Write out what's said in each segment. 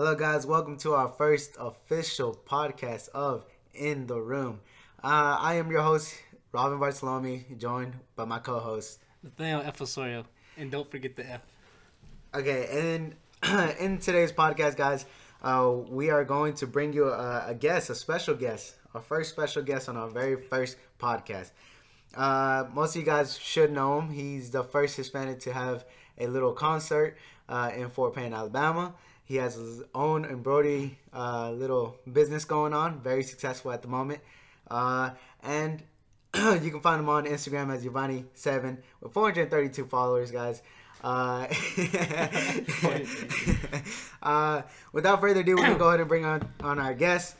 Hello, guys. Welcome to our first official podcast of In the Room. Uh, I am your host, Robin Bartolome, joined by my co-host Nathaniel F. Osorio, and don't forget the F. Okay, and in today's podcast, guys, uh, we are going to bring you a, a, guest, a special guest, our first special guest on our very first podcast. Uh, most of you guys should know him. He's the first Hispanic to have a little concert uh, in Fort Payne, Alabama. He has his own embroidery uh, little business going on, very successful at the moment. Uh, and you can find him on Instagram as Giovanni7 with 432 followers, guys. Uh, uh, without further ado, we're gonna go ahead and bring on on our guest.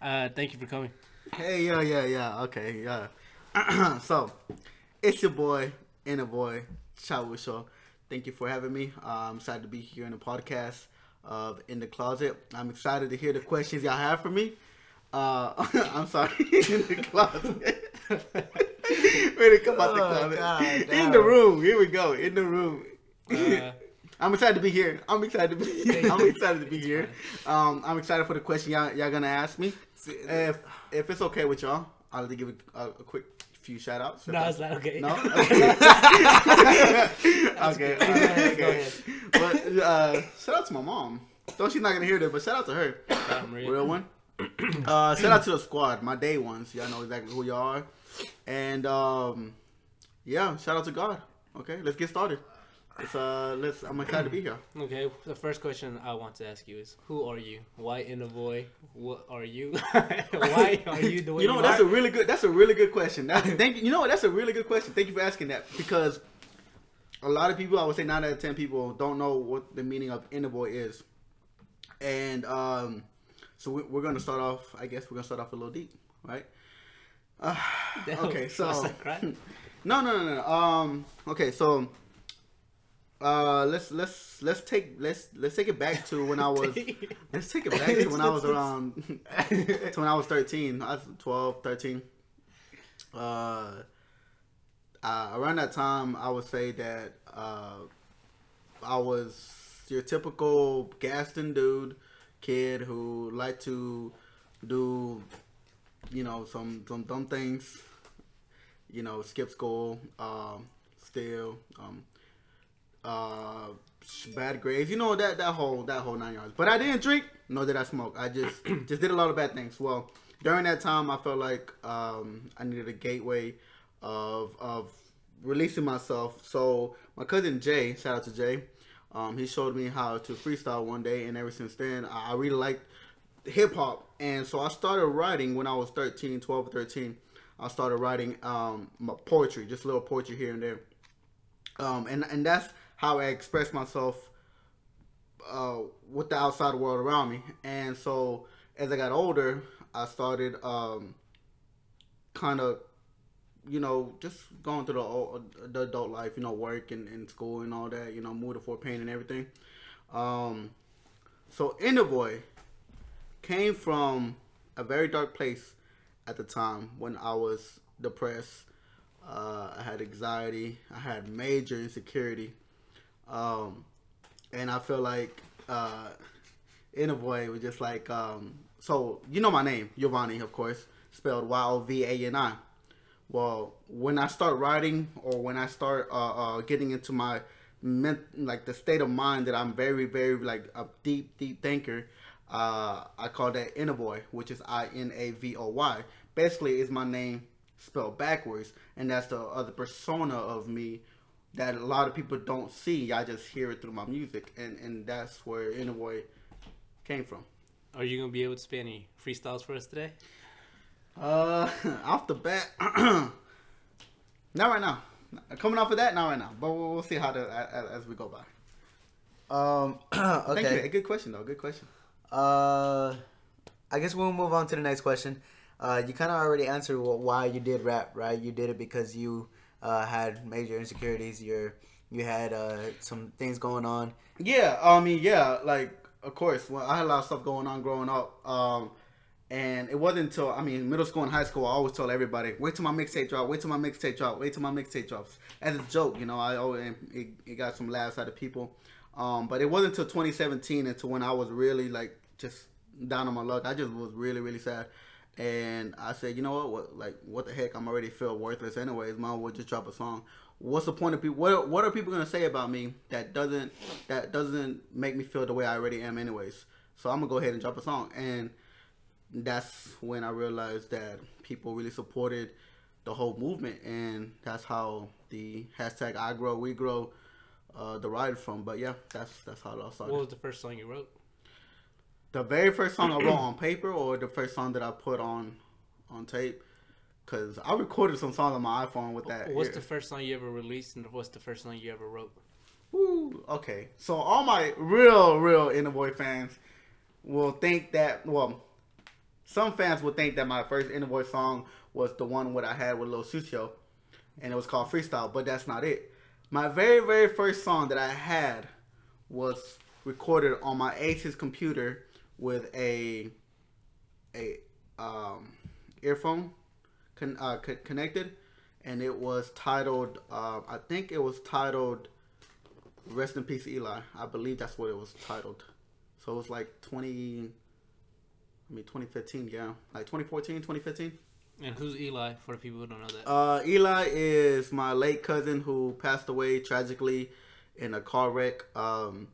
Uh, thank you for coming. Hey, yeah, yeah, yeah. Okay, yeah. so, it's your boy, and a boy, Chawu Show. Thank you for having me. Uh, I'm excited to be here in the podcast of In the Closet. I'm excited to hear the questions y'all have for me. Uh, I'm sorry, in the closet. Ready to come out the oh, closet. God, in the room. Here we go. In the room. Uh, I'm excited to be here. I'm excited to be. Here. I'm excited to be here. Um, I'm excited for the question y'all, y'all gonna ask me. If if it's okay with y'all, I'll give a, a quick few shout outs. No, it's not okay. No? Okay. okay. Go ahead. But uh, shout out to my mom. Though she's not gonna hear that, but shout out to her. Real one. Uh, shout out to the squad, my day ones. Y'all know exactly who y'all are. And um, yeah, shout out to God. Okay, let's get started. Let's uh, let's. I'm excited to be here. Okay, the first question I want to ask you is, who are you? Why Inavoy? What are you? Why are you the way you know? You that's are? a really good. That's a really good question. That, thank you. You know what? That's a really good question. Thank you for asking that because a lot of people, I would say nine out of ten people, don't know what the meaning of Inavoy is, and um, so we, are gonna start off. I guess we're gonna start off a little deep, right? Uh, okay, so no, no, no, no. Um, okay, so uh, let's let's let's take let's let's take it back to when I was let's take it back to when I was around to when I was 13. I was 12, 13. Uh, uh, around that time, I would say that uh, I was your typical Gadsden dude, kid who liked to do, you know, some some dumb things, you know, skip school, um, steal, um, uh, bad grades, you know that that whole that whole nine yards. But I didn't drink, nor did I smoke. I just just did a lot of bad things. Well, during that time, I felt like um, I needed a gateway of of releasing myself. So my cousin Jay, shout out to Jay, um, he showed me how to freestyle one day, and ever since then, I really liked hip hop. And so I started writing when I was 13, 12 or 13. I started writing um, my poetry, just a little poetry here and there. Um, and and that's how I express myself uh, with the outside world around me. And so as I got older, I started um, kind of, you know, just going through the, the adult life, you know, work and, and school and all that, you know, moved to Fort Payne and everything. Um, so Inavoy came from a very dark place at the time when I was depressed. Uh, I had anxiety. I had major insecurity. Um, and I feel like uh, in a way was just like um, so you know my name Yovani of course spelled Y O V A N I. Well, when I start writing or when I start uh, uh, getting into my ment- like the state of mind that I'm very very like a deep deep thinker, uh, I call that Inavoy, which is I N A V O Y. Basically, is my name spelled backwards, and that's the other persona of me that a lot of people don't see. I just hear it through my music, and and that's where Inavoy came from. Are you gonna be able to spit any freestyles for us today? Uh, off the bat, not right now. Coming off of that, not right now. But we'll, we'll see how the as, as, we go by. Um, okay. Good question though. Good question. Uh, I guess we'll move on to the next question. Uh, you kind of already answered why you did rap, right? You did it because you uh, had major insecurities. You're you had uh, some things going on. Yeah, I mean, yeah, like of course, well, I had a lot of stuff going on growing up. Um, and it wasn't until I mean middle school and high school. I always told everybody, wait till my mixtape drop, wait till my mixtape drop, wait till my mixtape drops. As a joke, you know, I always it, it got some laughs out of people. Um, but it wasn't until 2017 until when I was really like just down on my luck. I just was really really sad, and I said, you know what, what like what the heck? I'm already feel worthless anyways. Mom would just drop a song. What's the point of people? What what are people gonna say about me that doesn't that doesn't make me feel the way I already am anyways? So I'm gonna go ahead and drop a song, and that's when I realized that people really supported the whole movement, and that's how the hashtag I grow we grow uh, derived from. But yeah, that's that's how it all started. What was the first song you wrote? The very first song I wrote on paper, or the first song that I put on on tape, because I recorded some songs on my iPhone with that. What's ear. the first song you ever released, and what's the first song you ever wrote? Woo, okay. So all my real, real Inavoy fans will think that well, some fans will think that my first Inavoy song was the one what I had with Lil Sucio, and it was called Freestyle, but that's not it. My very, very first song that I had was recorded on my Ace's computer with a a um, earphone con- uh, co- connected, and it was titled. Uh, I think it was titled "Rest in Peace, Eli." I believe that's what it was titled. So it was like twenty. I mean, 2015, yeah, like 2014, 2015. And who's Eli for the people who don't know that? Uh, Eli is my late cousin who passed away tragically in a car wreck. Um,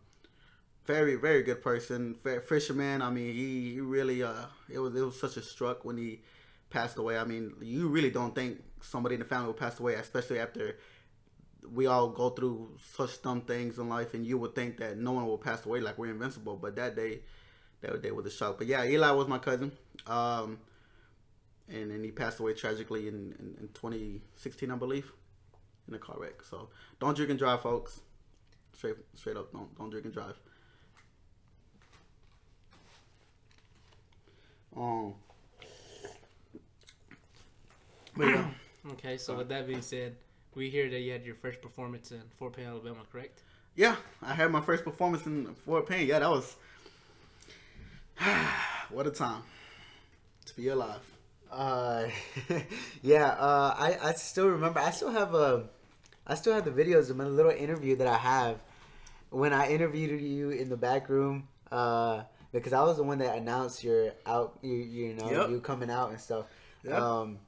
very, very good person, fisherman. I mean, he, he really uh, it was it was such a struck when he passed away. I mean, you really don't think somebody in the family will pass away, especially after we all go through such dumb things in life, and you would think that no one will pass away like we're invincible. But that day, that day was a shock. But yeah, Eli was my cousin. Um, and then he passed away tragically in, in, in 2016, I believe, in a car wreck. So don't drink and drive, folks. Straight straight up, don't don't drink and drive. Um. But yeah, Okay, so with that being said, we hear that you had your first performance in Fort Payne, Alabama, correct? yeah, I had my first performance in Fort Payne. Yeah, that was what a time to be alive. Uh, yeah. Uh, I I still remember. I still have a, I still have the videos of my little interview that I have when I interviewed you in the back room. Uh, because I was the one that announced your out, you you know, Yep. you coming out and stuff. Yep. Um,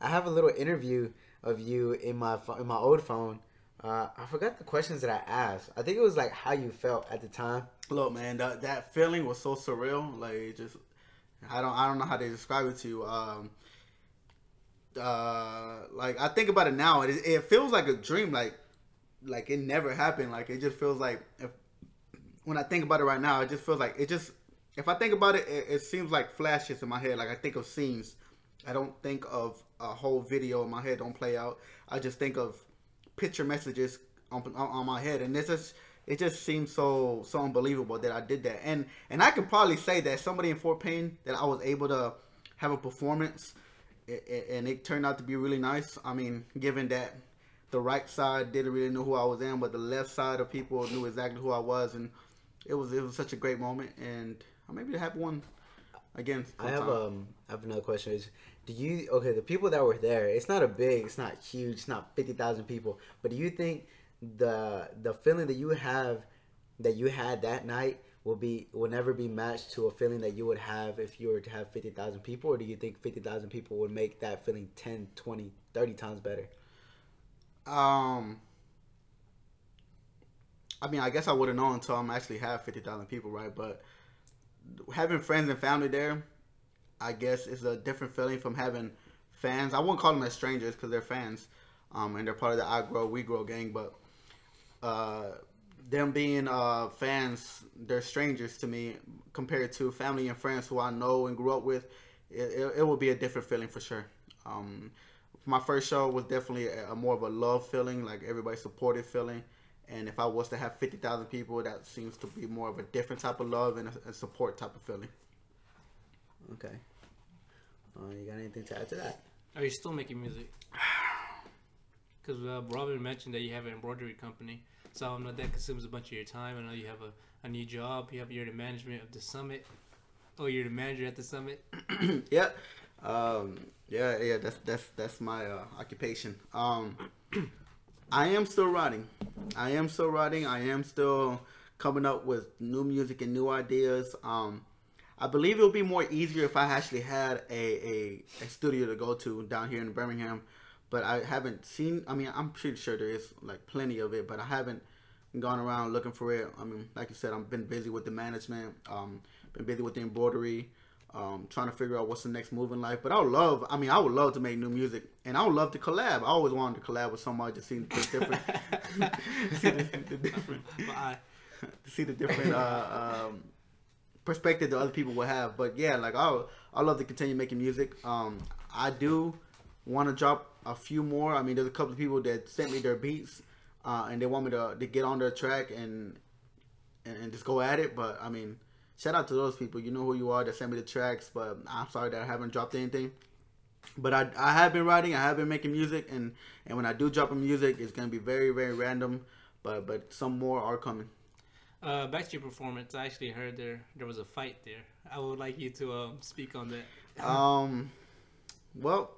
I have a little interview of you in my in my old phone. Uh, I forgot the questions that I asked. I think it was like how you felt at the time. Look, man, that that feeling was so surreal. Like it just, I don't, I don't know how to describe it to you. Um, uh, like I think about it now, it, it feels like a dream. Like, like it never happened. Like it just feels like if when I think about it right now, it just feels like it just. If I think about it, it, it seems like flashes in my head. Like I think of scenes. I don't think of a whole video in my head. Don't play out. I just think of picture messages on, on, on my head, and this is it just seems so so unbelievable that I did that. And and I can probably say that somebody in Fort Payne that I was able to have a performance, and it turned out to be really nice. I mean, given that the right side didn't really know who I was in, but the left side of people knew exactly who I was, and it was it was such a great moment. And I'm maybe to have one again. I have sometime. um I have another question. Is do you okay the people that were there? It's not a big, it's not huge, it's not fifty thousand people. But do you think the the feeling that you have that you had that night will be will never be matched to a feeling that you would have if you were to have fifty thousand people, or do you think fifty thousand people would make that feeling 10, 20, 30 times better? Um, I mean, I guess I would have known until I'm actually have fifty thousand people, right? But having friends and family there, I guess is a different feeling from having fans. I wouldn't call them as strangers because they're fans, um, and they're part of the I Grow We Grow gang. But uh, them being uh, fans, they're strangers to me compared to family and friends who I know and grew up with. It, it, it will be a different feeling for sure. Um, my first show was definitely a, a more of a love feeling, like everybody supported feeling. And if I was to have fifty thousand people, that seems to be more of a different type of love and a, a support type of feeling. Okay. Uh, you got anything to add to that? Are you still making music? Because uh, Robin mentioned that you have an embroidery company, so I know that consumes a bunch of your time. I know you have a, a new job. You have you're the management of the summit. Oh, you're the manager at the summit. yep. Um, yeah, yeah. That's that's that's my uh, occupation. Um, I am still writing. I am still writing. I am still coming up with new music and new ideas. Um, I believe it would be more easier if I actually had a, a, a studio to go to down here in Birmingham, but I haven't seen. I mean, I'm pretty sure there is like plenty of it, but I haven't gone around looking for it. I mean, like you said, I've been busy with the management, um, been busy with the embroidery, um, trying to figure out what's the next move in life. But I would love. I mean, I would love to make new music, and I would love to collab. I always wanted to collab with somebody to see the different, see the, the different, to see the different uh, um, perspective that other people will have. But yeah, like I I love to continue making music. Um, I do want to drop a few more. I mean, there's a couple of people that sent me their beats, uh, and they want me to to get on their track and, and and just go at it. But I mean, shout out to those people. You know who you are that sent me the tracks. But I'm sorry that I haven't dropped anything. But I, I have been writing. I have been making music, and and when I do drop a music, it's gonna be very very random. But but some more are coming. Uh, back to your performance. I actually heard there there was a fight there. I would like you to um, speak on that. Um, well,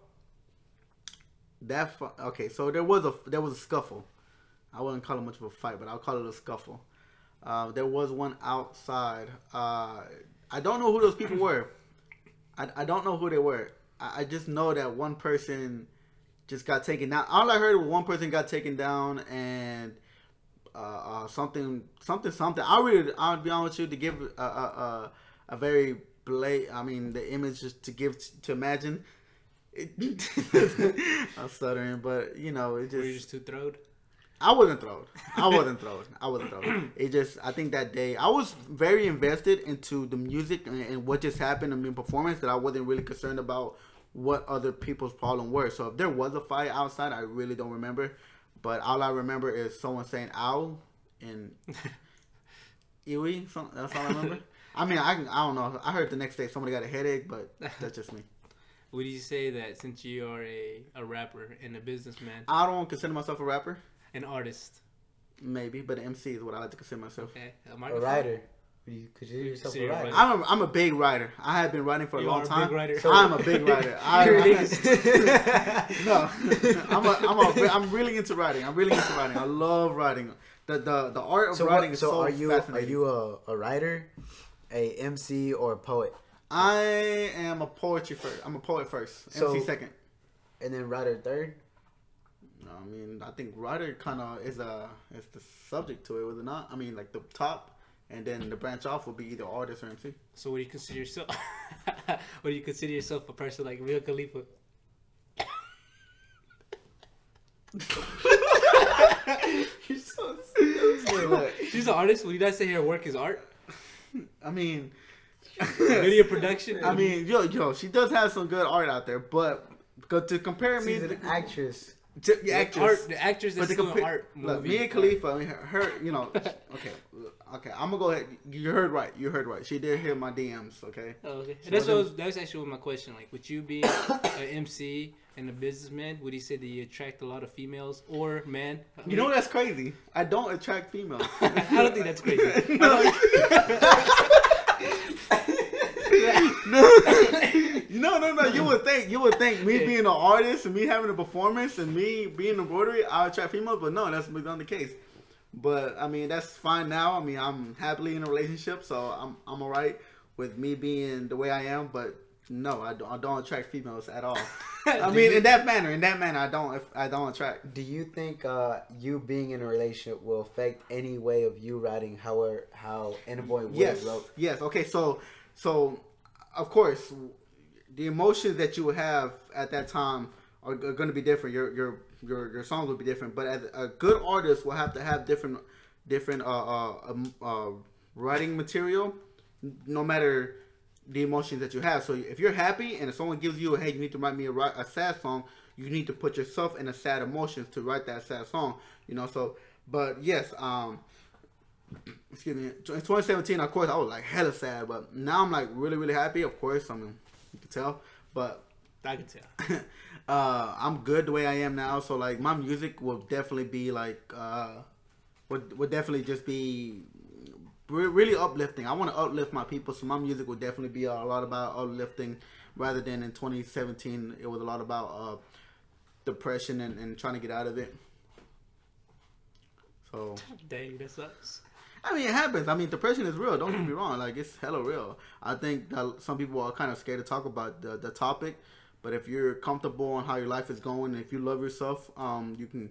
that fu- okay. So there was a there was a scuffle. I wouldn't call it much of a fight, but I'll call it a scuffle. Uh, there was one outside. Uh, I don't know who those people were. I, I don't know who they were. I, I just know that one person just got taken down. All I heard was one person got taken down and uh, uh, something something something. I really I'll be honest with you to give a a, a, a very blat. I mean the image just to give to imagine. I'm stuttering, but you know it just. Were you just just too throwed? I wasn't thrown. I wasn't thrown. I wasn't thrown. It just, I think that day, I was very invested into the music and, and what just happened in the performance that I wasn't really concerned about what other people's problem were. So if there was a fight outside, I really don't remember. But all I remember is someone saying "ow" and "iwi." Some, that's all I remember. I mean, I, I don't know. I heard the next day somebody got a headache, but that's just me. Would you say that since you are a, a rapper and a businessman, I don't consider myself a rapper, an artist, maybe, but an MC is what I like to consider myself. okay, a, A microphone? writer. Would you consider yourself Consider a writer? I'm a, I'm a big writer. I have been writing for a You long are a time. big writer. So- I'm a big writer. I, You're I- niggas. no, I'm a, I'm a, I'm really into writing. I'm really into writing. I love writing. The the, the art of So, writing what, is so so are you are you a, a writer, a MC, or a poet? I am a poetry first. I'm a poet first. So- MC second. And then writer third? No, I mean, I think writer kind of is a is the subject to it, was it not? I mean, like the top, and then the branch off would be either artist or MC. So, would you consider yourself? would you consider yourself a person like Real Khalifa? You're so stupid. She's an artist. Would you not say her work is art? I mean, Video production. I mean, yo, yo, she does have some good art out there, but to compare me, She's an actress. To, the the actress, art, the actress but that's to doing compare, art. look, movie. Mia Khalifa, I mean, her, her, you know, okay, okay, I'm gonna go ahead. You heard right. You heard right. She did hit my DMs. Okay. Oh, okay. She That's what wasn't- that was actually my question. Like, would you be an MC and a businessman? Would you say that you attract a lot of females or men? You know that's crazy. I don't attract females. I don't think that's crazy. no. no, no, no. No. You would think you would think me being an artist and me having a performance and me being a embroidery, I attract females, but no, that's not the case. But I mean, that's fine now. I mean, I'm happily in a relationship, so I'm I'm alright with me being the way I am. But no, I don't, I don't attract females at all. I mean, you- in that manner, in that manner, I don't I don't attract. Do you think uh, you being in a relationship will affect any way of you writing how how Boy would yes wrote? yes okay so so of course the emotions that you have at that time are, going to be different. Your your your your songs will be different. But as a good artist will have to have different different uh uh, um, uh writing material no matter the emotions that you have. So if you're happy and if someone gives you a hey you need to write me a, a sad song you need to put yourself in a sad emotions to write that sad song you know? So but yes um excuse me, in 2017, of course, I was like hella sad, but now I'm like really, really happy. Of course, I mean, you can tell, but I can tell. uh, I'm good the way I am now. So like, my music will definitely be like, uh, would would definitely just be re- really uplifting. I want to uplift my people, so my music will definitely be a lot about uplifting, rather than in 2017, it was a lot about uh, depression and, and trying to get out of it. So Dang, that sucks. I mean, it happens. I mean, depression is real. Don't get me wrong. Like, it's hella real. I think that some people are kind of scared to talk about the, the topic. But if you're comfortable on how your life is going, if you love yourself, um, you can,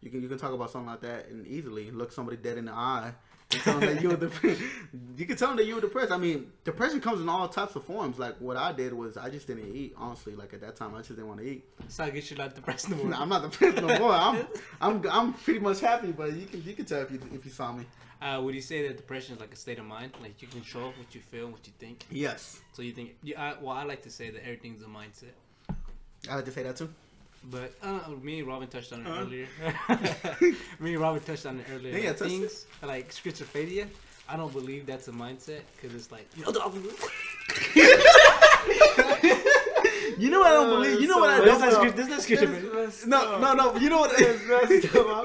you can, you can talk about something like that and easily look somebody dead in the eye and tell them that you were depressed. you can tell them that you were depressed. I mean, depression comes in all types of forms. Like what I did was I just didn't eat. Honestly, like at that time, I just didn't want to eat. So I guess you're not depressed no more. I'm not depressed no more. I'm, I'm, I'm pretty much happy. But you can, you can tell if you, if you saw me. Uh, would you say that depression is like a state of mind? Like you control what you feel, what you think. Yes, So you think? Yeah. I, well, I like to say that everything's a mindset. I like to say that too. But uh, me and Robin touched on it Uh-huh. earlier. me and Robin touched on it earlier. Yeah, like, touched it. things like schizophrenia. I don't believe that's a mindset because it's like you know. You know what I don't believe? You know what I don't not, believe? that's not schizophrenia. No, no, no. You know what? How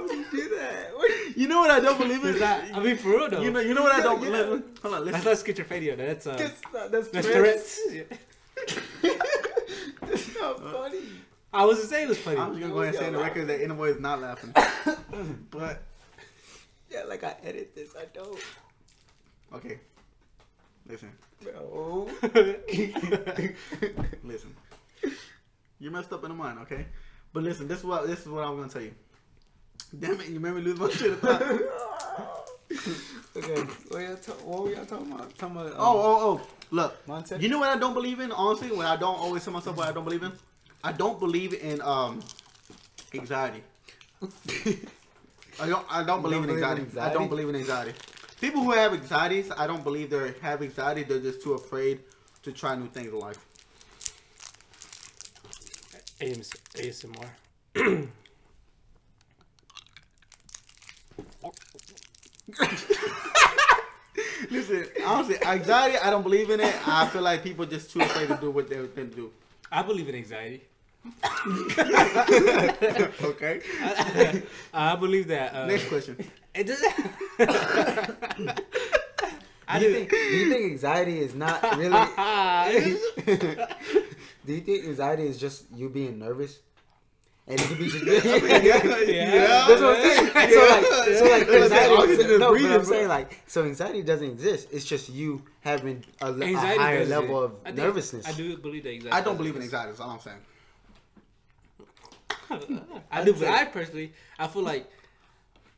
would you do that? You know what I don't believe in? not, I mean, for real though. You know, you know what I don't believe. Hold on, that's listen. not schizophrenia. That's uh, That's, that's, that's Tourette's. That's not funny. I wasn't saying it was funny. I'm just gonna go ahead and say in the record that Inavoy is not laughing. but Yeah, like I edit this. I don't. okay, listen, No. listen. You messed up in the mind, okay? But listen, this is what this is what I'm gonna tell you. Damn it, you made me lose my shit. okay. What, y'all ta- what were y'all talking about? Talking about um, Oh, oh, oh! Look, mindset. You know what I don't believe in? Honestly, what I don't always tell myself what I don't believe in? I don't believe in um anxiety. I don't I don't believe in believe in anxiety. I don't believe in anxiety. People who have anxieties, I don't believe they have anxiety. They're just too afraid to try new things in life. AMS, ASMR. Listen, honestly, anxiety, I don't believe in it. I feel like people just too afraid to do what they're going to do. I believe in anxiety. Okay. I believe that. Uh, Next question. It does. I do you think? Do you think anxiety is not really? do you think anxiety is just you being nervous? And it could be just. Yeah. yeah. That's what I'm saying. So like, so like anxiety. Oxygen is no, but I'm saying like, so anxiety doesn't exist. It's just you having a, a higher level it. of I think- nervousness. I do believe that anxiety. I don't does believe in anxiety. That's all I'm saying. I do, but I personally, I feel like,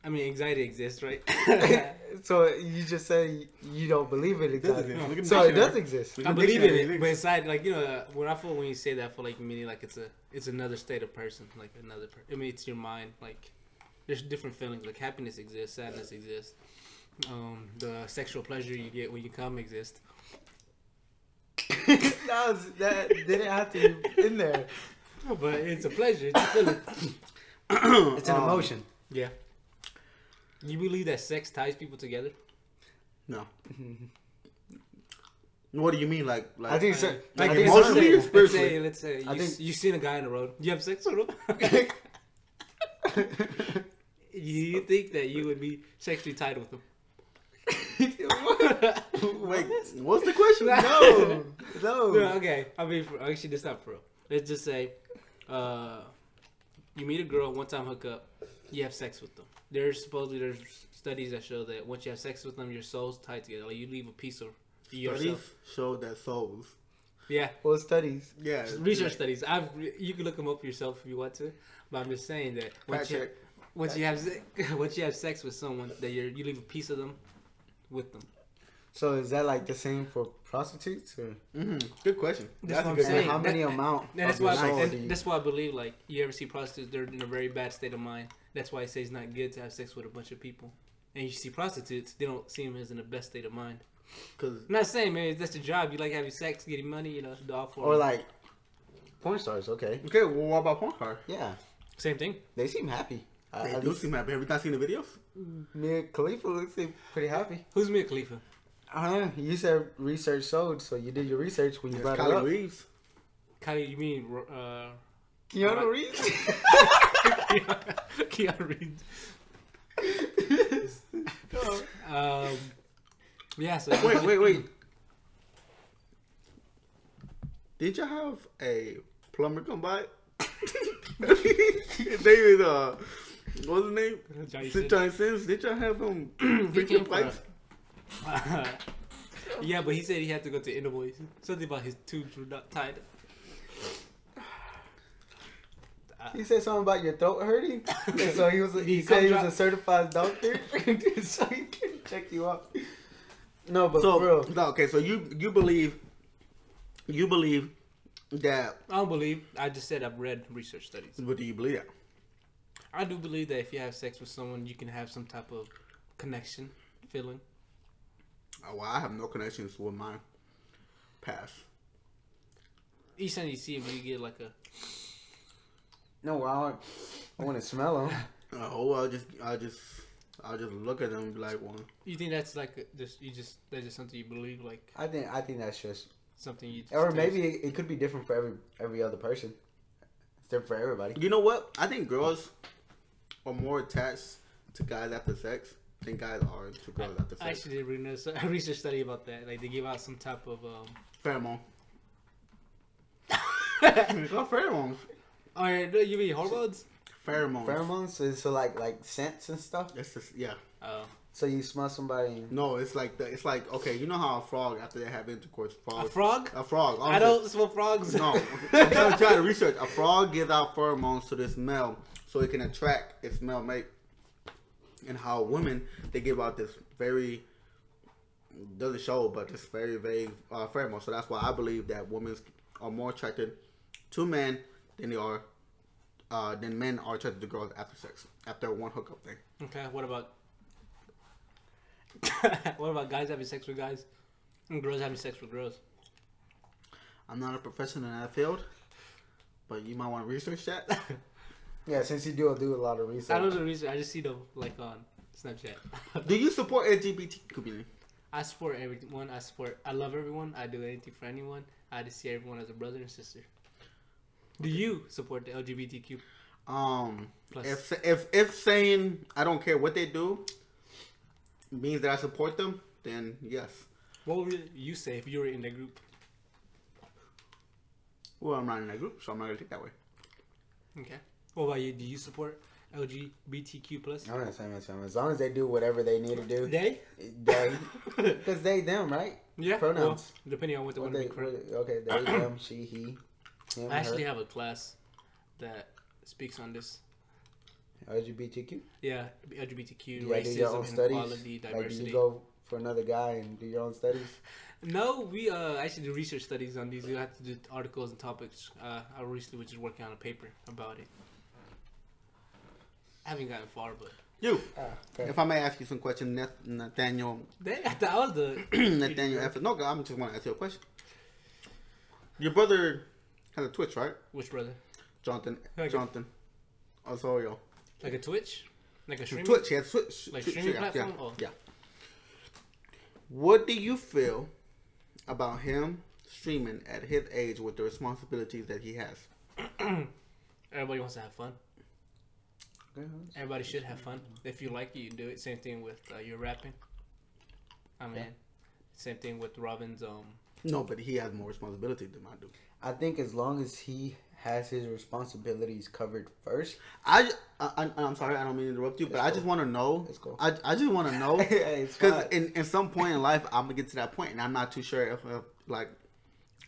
I mean, anxiety exists, right? so you just say you don't believe in anxiety. exist. Look at the So it does exist. I believe in it, but inside, like you know, uh, when I feel when you say that, I feel like meaning like it's a it's another state of person, like another. Per- I mean, it's your mind. Like there's different feelings. Like happiness exists, sadness exists. Um, the sexual pleasure you get when you come exists. that was that didn't have to be in there. But it's a pleasure. It's a feeling. It's an Um, emotion. yeah. You believe that sex ties people together? No. What do you mean, like, like? I think so. Like I think emotionally or certain- Let's say, let's say you, I think- s- you seen a guy on the road. You have sex with him. you think that you would be sexually tied with him? Wait, what's the question? no, no. No, okay. I mean, for, actually, that's not for real. Let's just say, uh, you meet a girl, one time hook up, you have sex with them. There's supposedly there's studies that show that once you have sex with them, your souls tied together. Like you leave a piece of yourself. Studies show that souls. Yeah, Well, studies? Yeah. research studies. I've you can look them up yourself if you want to, but I'm just saying that once Fact you check. once you have se- once you have sex with someone, that you you leave a piece of them with them. So is that like the same for prostitutes? Or? hmm Good question. That's That's, what I'm saying. And how many that- amount? That's of your why soul and you- that's why I believe like you ever see prostitutes they're in a very bad state of mind. That's why I say it's not good to have sex with a bunch of people. And you see prostitutes, they don't seem as in the best state of mind. Because I'm not saying man, that's the job. You like having sex, getting money, you know, the all for or like porn stars. Okay, okay, well, what about porn star? yeah, same thing. they seem happy. They at do least seem happy. Every time I seen the videos, Mia Khalifa seem pretty happy. Who's Mia Khalifa? I. You said research showed, so you did your research when you it's brought it Kylie up. Reeves. Kylie, you mean uh, Keanu Reeves. Keanu Reeves? Um, yeah. So Wait, wait, wait. Did you have a plumber come by? they was uh, What's his name? Johnny Sid Sins. Johnny Sins. Did y'all have him He came freaking for pipes? yeah, but he said he had to go to Inavoy's. Something about his tubes were not tied. He said something about your throat hurting. And so he was. He He said he come was a certified doctor, so he can check you out. No, but So for real, no, okay, so you you believe you believe that I don't believe. I just said I've read research studies. what do you believe that? I do believe that if you have sex with someone, you can have some type of connection, feeling. Oh, well, I have no connections with my past. Each time you see him, you get like a. no, I want, I want to smell him. Uh, oh, I'll just I'll just I'll just look at them and be like, well, You think that's like a, just you just that's just something you believe, like I think I think that's just, something you. Just or maybe it, it could be different for every every other person. It's different for everybody. you know what? I think girls are more attached to guys after sex than guys are to girls after I sex. actually did read a a research study about that. Like they give out some type of um. Pheromone. It's called pheromones. Oh, yeah, you mean hormones? Pheromones. Pheromones, so, so like like scents and stuff. That's just yeah. Oh, So you smell somebody. No, it's like the, it's like okay, you know how a frog after they have intercourse, a frog, frog? a frog. I don't smell frogs. No, I'm trying try to research. A frog gives out pheromones to this male so it can attract its male mate. And how women they give out this very doesn't show, but this very vague uh, pheromone. So that's why I believe that women are more attracted to men than they are uh, than men are attracted to girls after sex after one hookup thing. Okay, what about what about guys having sex with guys and girls having sex with girls? I'm not a professional in that field, but you might want to research that. Yeah, since you do do a lot of research. I don't know the reason. I just see them like on Snapchat. Do you support LGBT community? I support everyone. I support. I love everyone. I do anything for anyone. I just see everyone as a brother and sister. Do you support the LGBTQ? Um, Plus. if if if saying I don't care what they do means that I support them, then yes. What would you say if you were in that group? Well, I'm not in that group, so I'm not gonna take that way. Okay. What about you? Do you support LGBTQ plus? I'm not saying. As long as they do whatever they need to do, They? they, because they them right. Yeah. Pronouns. Well, depending on what they What want to be correct. okay, they them she he. Him, I actually her, have a class that speaks on this. LGBTQ. Yeah, LGBTQ, Do you do your own racism, studies? inequality, Like, do you go for another guy and do your own studies? No, we uh actually do research studies on these. We have to do articles and topics. Uh, I recently was just working on a paper about it. I haven't gotten far, but You, Ah, okay. if I may ask you some questions, Nath- Nathaniel, Dang, I thought I was the Nathaniel F. No, I'm just want to ask you a question. Your brother has a Twitch, right? which brother? Jonathan, Okay. Jonathan Osorio. Like a Twitch, like a stream. Twitch, he has Twitch. Like Twitch, streaming yeah, platform? Yeah, Oh. yeah. What do you feel about him streaming at his age with the responsibilities that he has? Everybody wants to have fun. Okay. Everybody should have fun. If you like it, you do it. Same thing with uh, your rapping. I mean, same thing with Robin's. Um, No, but he has more responsibility than I do. I think as long as he has his responsibilities covered first, I, I, I am sorry, I don't mean to interrupt you, but It's I just want to know. It's cool. I, I just want to know It's because fine. in, in some point in life, I'm gonna get to that point, and I'm not too sure if, if like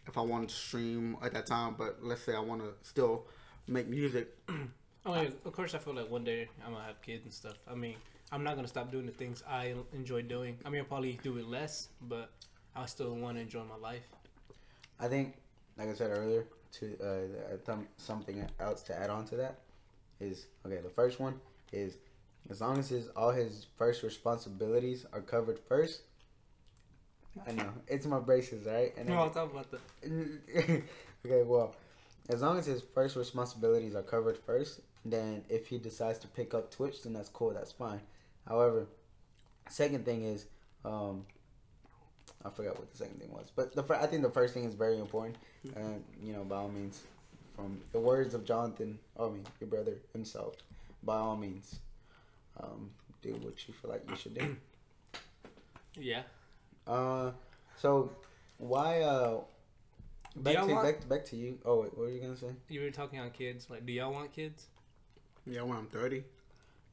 if I want to stream at that time. But let's say I want to still make music. I mean, of course, I feel like one day I'm gonna have kids and stuff. I mean, I'm not gonna stop doing the things I enjoy doing. I mean, I'll probably do it less, but I still want to enjoy my life. I think, like I said earlier, to uh, th- something else to add on to that is okay. The first one is as long as his all his first responsibilities are covered first. I know it's my braces, right? And No, I'll talk about that. okay, well, as long as his first responsibilities are covered first, then if he decides to pick up Twitch, then that's cool. That's fine. However, second thing is, um, I forgot what the second thing was, but the fir- I think the first thing is very important, and you know, by all means, from the words of Jonathan, I mean your brother himself, by all means, um, do what you feel like you should do. Yeah. Uh, so why uh back to want- back, back to you. Oh wait, what were you gonna say? You were talking on kids. Like, do y'all want kids? Yeah, when I'm 30.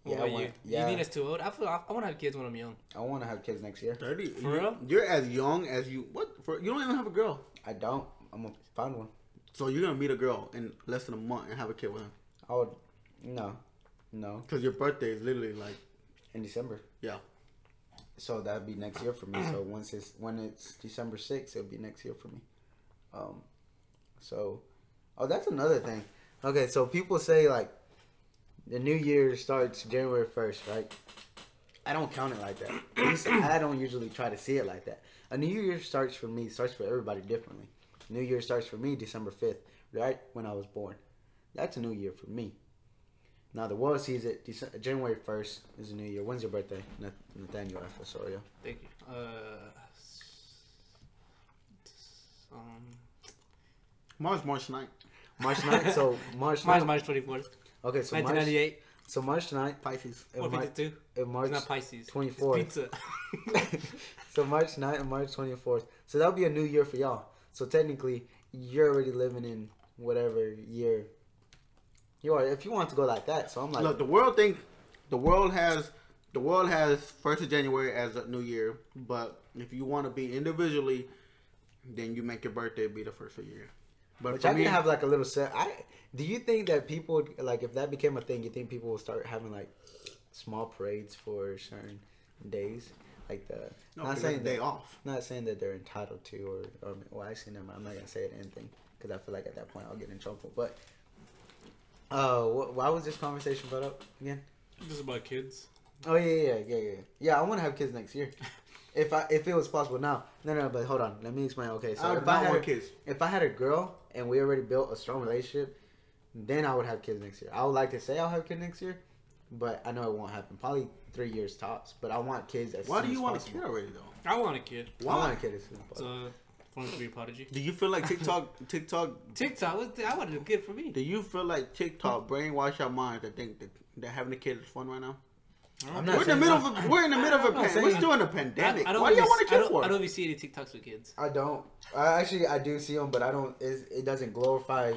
What Yeah, I about want- you? yeah. You think that's too old? I feel I, I want to have kids when I'm young. I want to have kids next year. Thirty. For you, real? You're as young as you. What? For, you don't even have a girl. I don't. I'm gonna find one. So you're gonna meet a girl in less than a month and have a kid with her. I would. No, no. Because your birthday is literally like In December. yeah. So that'd be next year for me. So once it's when it's December sixth, it'll be next year for me. Um, so, oh, that's another thing. Okay, so people say like the new year starts January first, right? I don't count it like that. At least I don't usually try to see it like that. A new year starts for me starts for everybody differently. New year starts for me December fifth, right when I was born. That's a new year for me. Now the world sees it Dece- January first is a new year. When's your birthday, Nath- Nathaniel F. Osorio? Thank you. Uh, um, March March 9th. March 9th. So March March 9th. March 24th, Okay, so March. 1998. So March 9th. Pisces. and Mar- 452. and March. It's not Pisces. 24th. It's pizza. so March 9th and March 24th. So that'll be a new year for y'all. So technically, you're already living in whatever year you are. If you want to go like that, so I'm like, Look, the world think the world has the world has first of January as a new year, but if you want to be individually, then you make your birthday be the first of the year. But which for I me, can have like a little set. I do you think that people would- like if that became a thing, you think people will start having like small parades for certain days, like the no, not not saying day that, off. not saying that they're entitled to or or well actually never mind, I'm not gonna say anything because I feel like at that point I'll get in trouble. But uh, wh- why was this conversation brought up again? This is about kids. Oh yeah, yeah, yeah, yeah. Yeah, I want to have kids next year. If I if it was possible now, no, no, but hold on, let me explain. Okay, so I if I had want a- kids. if I had a girl and we already built a strong relationship, then I would have kids next year. I would like to say I'll have kids next year, but I know it won't happen. Probably three years tops. But I want kids as Why soon do you as want a possible. kid already though? I want a kid. I want a kid as soon as possible. So, to be a prodigy. Do you feel like TikTok TikTok TikTok, what's the, I want a kid for me. Do you feel like TikTok brainwash your mind to think that, that having a kid is fun right now? I'm not We're in the middle no. of a, we're in the middle of a I'm not pandemic. We're still in a pandemic. I don't Why do y'all want to see- I kid for? I don't even see any TikToks with kids. I don't. I actually I do see them, but I don't. It, it doesn't glorify.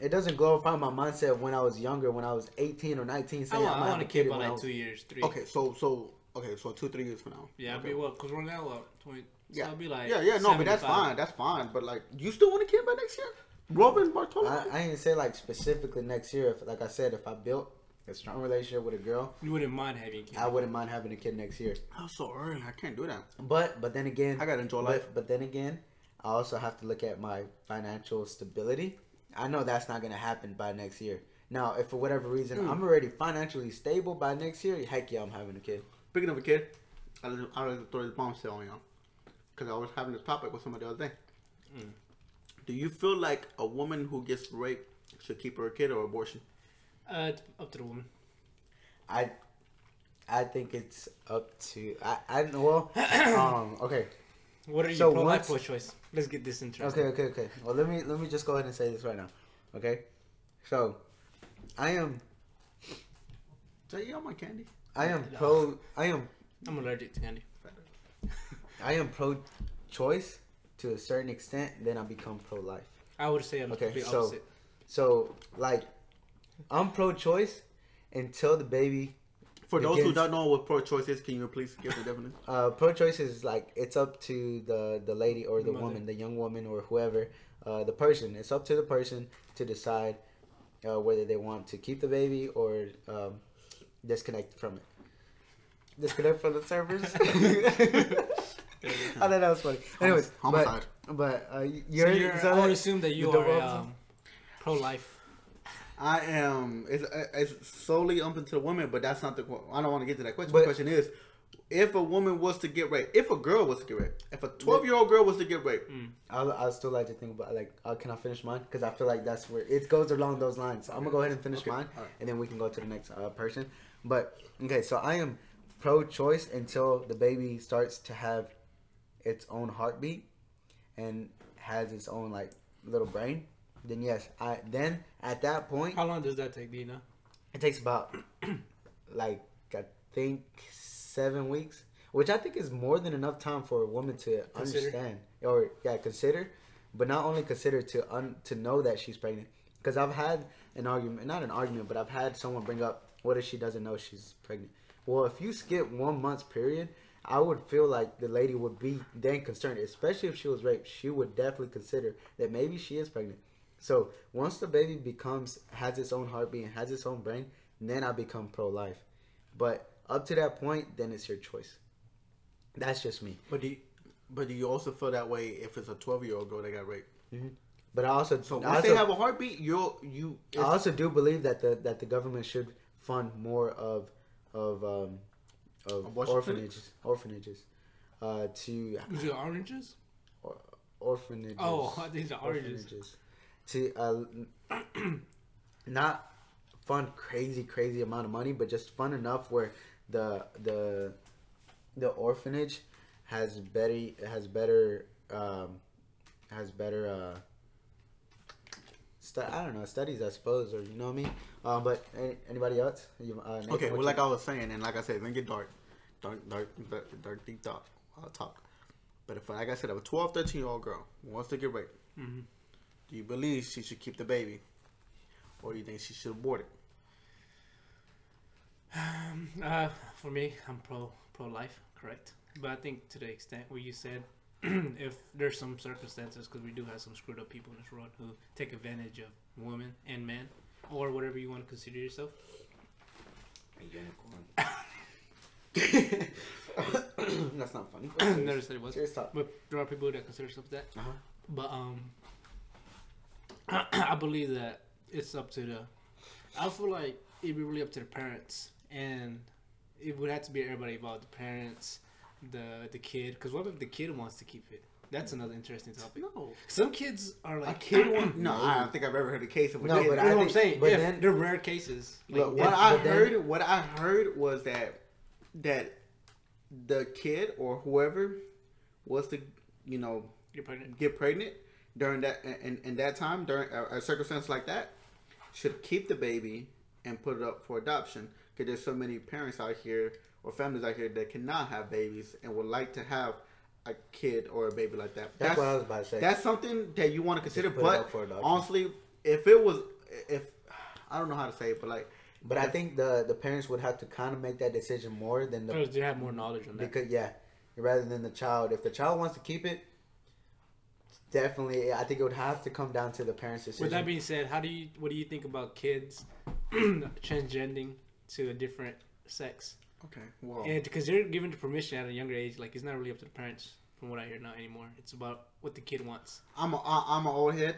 It doesn't glorify my mindset of when I was younger, when I was 18 or 19, I saying want, I'm I gonna want a kid kid by like was- two years, three. Okay, so so okay, so two three years from now. Yeah, I'll be well Because we're now what? 20, so Yeah. I'll be like. yeah, yeah, no, but that's fine. That's fine. But like, you still want a kid by next year? Robin Bartolo? I, I didn't say like specifically next year. If, like I said, if I built a strong relationship with a girl, You wouldn't mind having a kid. I wouldn't mind having a kid next year. I'm so early. I can't do that. But but then again, I gotta enjoy but, life. But then again, I also have to look at my financial stability. I know that's not gonna happen by next year. Now, if for whatever reason Mm. I'm already financially stable by next year, heck yeah, I'm having a kid. Speaking of a kid, I was, I was throw this bombshell on y'all because I was having this topic with somebody the other day. Mm. Do you feel like a woman who gets raped should keep her kid or abortion? Uh, up to the woman. I I think it's up to I I well um okay What are you So pro life once- pro choice? Let's get this interesting. okay okay okay well let me let me just go ahead and say this right now okay so I am Say, yeah, my candy. I am No. pro I am I'm allergic to candy. I am pro choice to a certain extent, then I become pro life. I would say I'm Okay, so- opposite. So like I'm pro choice until the baby For those who don't know what pro-choice is, can you please give the definition? uh pro choice is like it's up to the the lady or the Mother. woman, the young woman or whoever, uh the person. It's up to the person to decide uh, whether they want to keep the baby or um, disconnect from it. Disconnect from the servers. I thought that was funny. Anyways, Homicide. but, but uh, you're, you're, so I would that- assume that you you don't are um, pro life. I am. It's, it's solely up to the woman, but that's not the. que- I don't want to get to that question. But- the question is, if a woman was to get raped, if a girl was to get raped, if a twelve-year-old girl was to get raped, I'll, I'll still like to think about like uh, can I finish mine because I feel like that's where it goes along those lines. So I'm gonna go ahead and finish Okay, mine, alright. and then we can go to the next uh, person. But okay, so I am pro-choice until the baby starts to have its own heartbeat and has its own like little brain. Then yes, I then at that point How long does that take? Do you know? it takes about like I think seven weeks, which I think is more than enough time for a woman to Consider. understand or yeah consider, but not only consider to un, to know that she's pregnant. Because I've had an argument, not an argument, but I've had someone bring up what if she doesn't know she's pregnant? Well, if you skip one month's period, I would feel like the lady would be then concerned, especially if she was raped. She would definitely consider that maybe she is pregnant. So once the baby becomes has its own heartbeat and has its own brain, then I become pro life. But up to that point, then it's your choice. That's just me. But do you, but do you also feel that way if it's a 12 year old girl that got raped? But I also, So once they have a heartbeat, you'll you. I also do believe that the that the government should fund more of of um, of orphanages orphanages uh, to Is it oranges? or, orphanages. Oh, I think the oranges. orphanages to uh, not fund crazy crazy amount of money, but just fun enough where the the the orphanage has better has better um, has better uh, stu- I don't know studies I suppose or you know what I mean. Um, but any, anybody else? You, uh, Nathan, Okay, well, you- like I was saying, and like I said, it's gonna get dark, dark, dark, dark, dark deep talk, uh, talk. But if, like I said, if a 12, 13 year old girl wants to get raped, Mhm. Do you believe she should keep the baby, or do you think she should abort it? Uh, for me, I'm pro pro life, correct. But I think to the extent where you said, if there's some circumstances, because we do have some screwed up people in this world who take advantage of women and men, or whatever you want to consider yourself. A unicorn. That's not funny. Never said it was. But there are people that consider themselves that. Uh-huh. But um, I believe that it's up to the. I feel like it'd be really up to the parents, and it would have to be everybody involved: the parents, the the kid. Because what if the kid wants to keep it? That's another interesting topic. No, Some kids are a like kid want. No, I don't think I've ever heard a case of a No, kid. but You I know what I'm saying? but if then- they're rare cases. Like, Look, if- what I but then- heard, what I heard was that that the kid or whoever was to, you know, you're pregnant. get pregnant during that in, in that time during a, a circumstance like that should keep the baby and put it up for adoption because there's so many parents out here or families out here that cannot have babies and would like to have a kid or a baby like that. That's, what I was about to say. That's something that you want to consider. put But for honestly, if it was, if I don't know how to say it, but like, but I think the the parents would have to kind of make that decision more than the Because they have more knowledge on that. because yeah, rather than the child. If the child wants to keep it, definitely, I think it would have to come down to the parents' decision. With that being said, how do you what do you think about kids transgending to a different sex? okay, well, And because they're given the permission at a younger age, like it's not really up to the parents, from what I hear now anymore. It's about what the kid wants. I'm a, I- I'm an old head.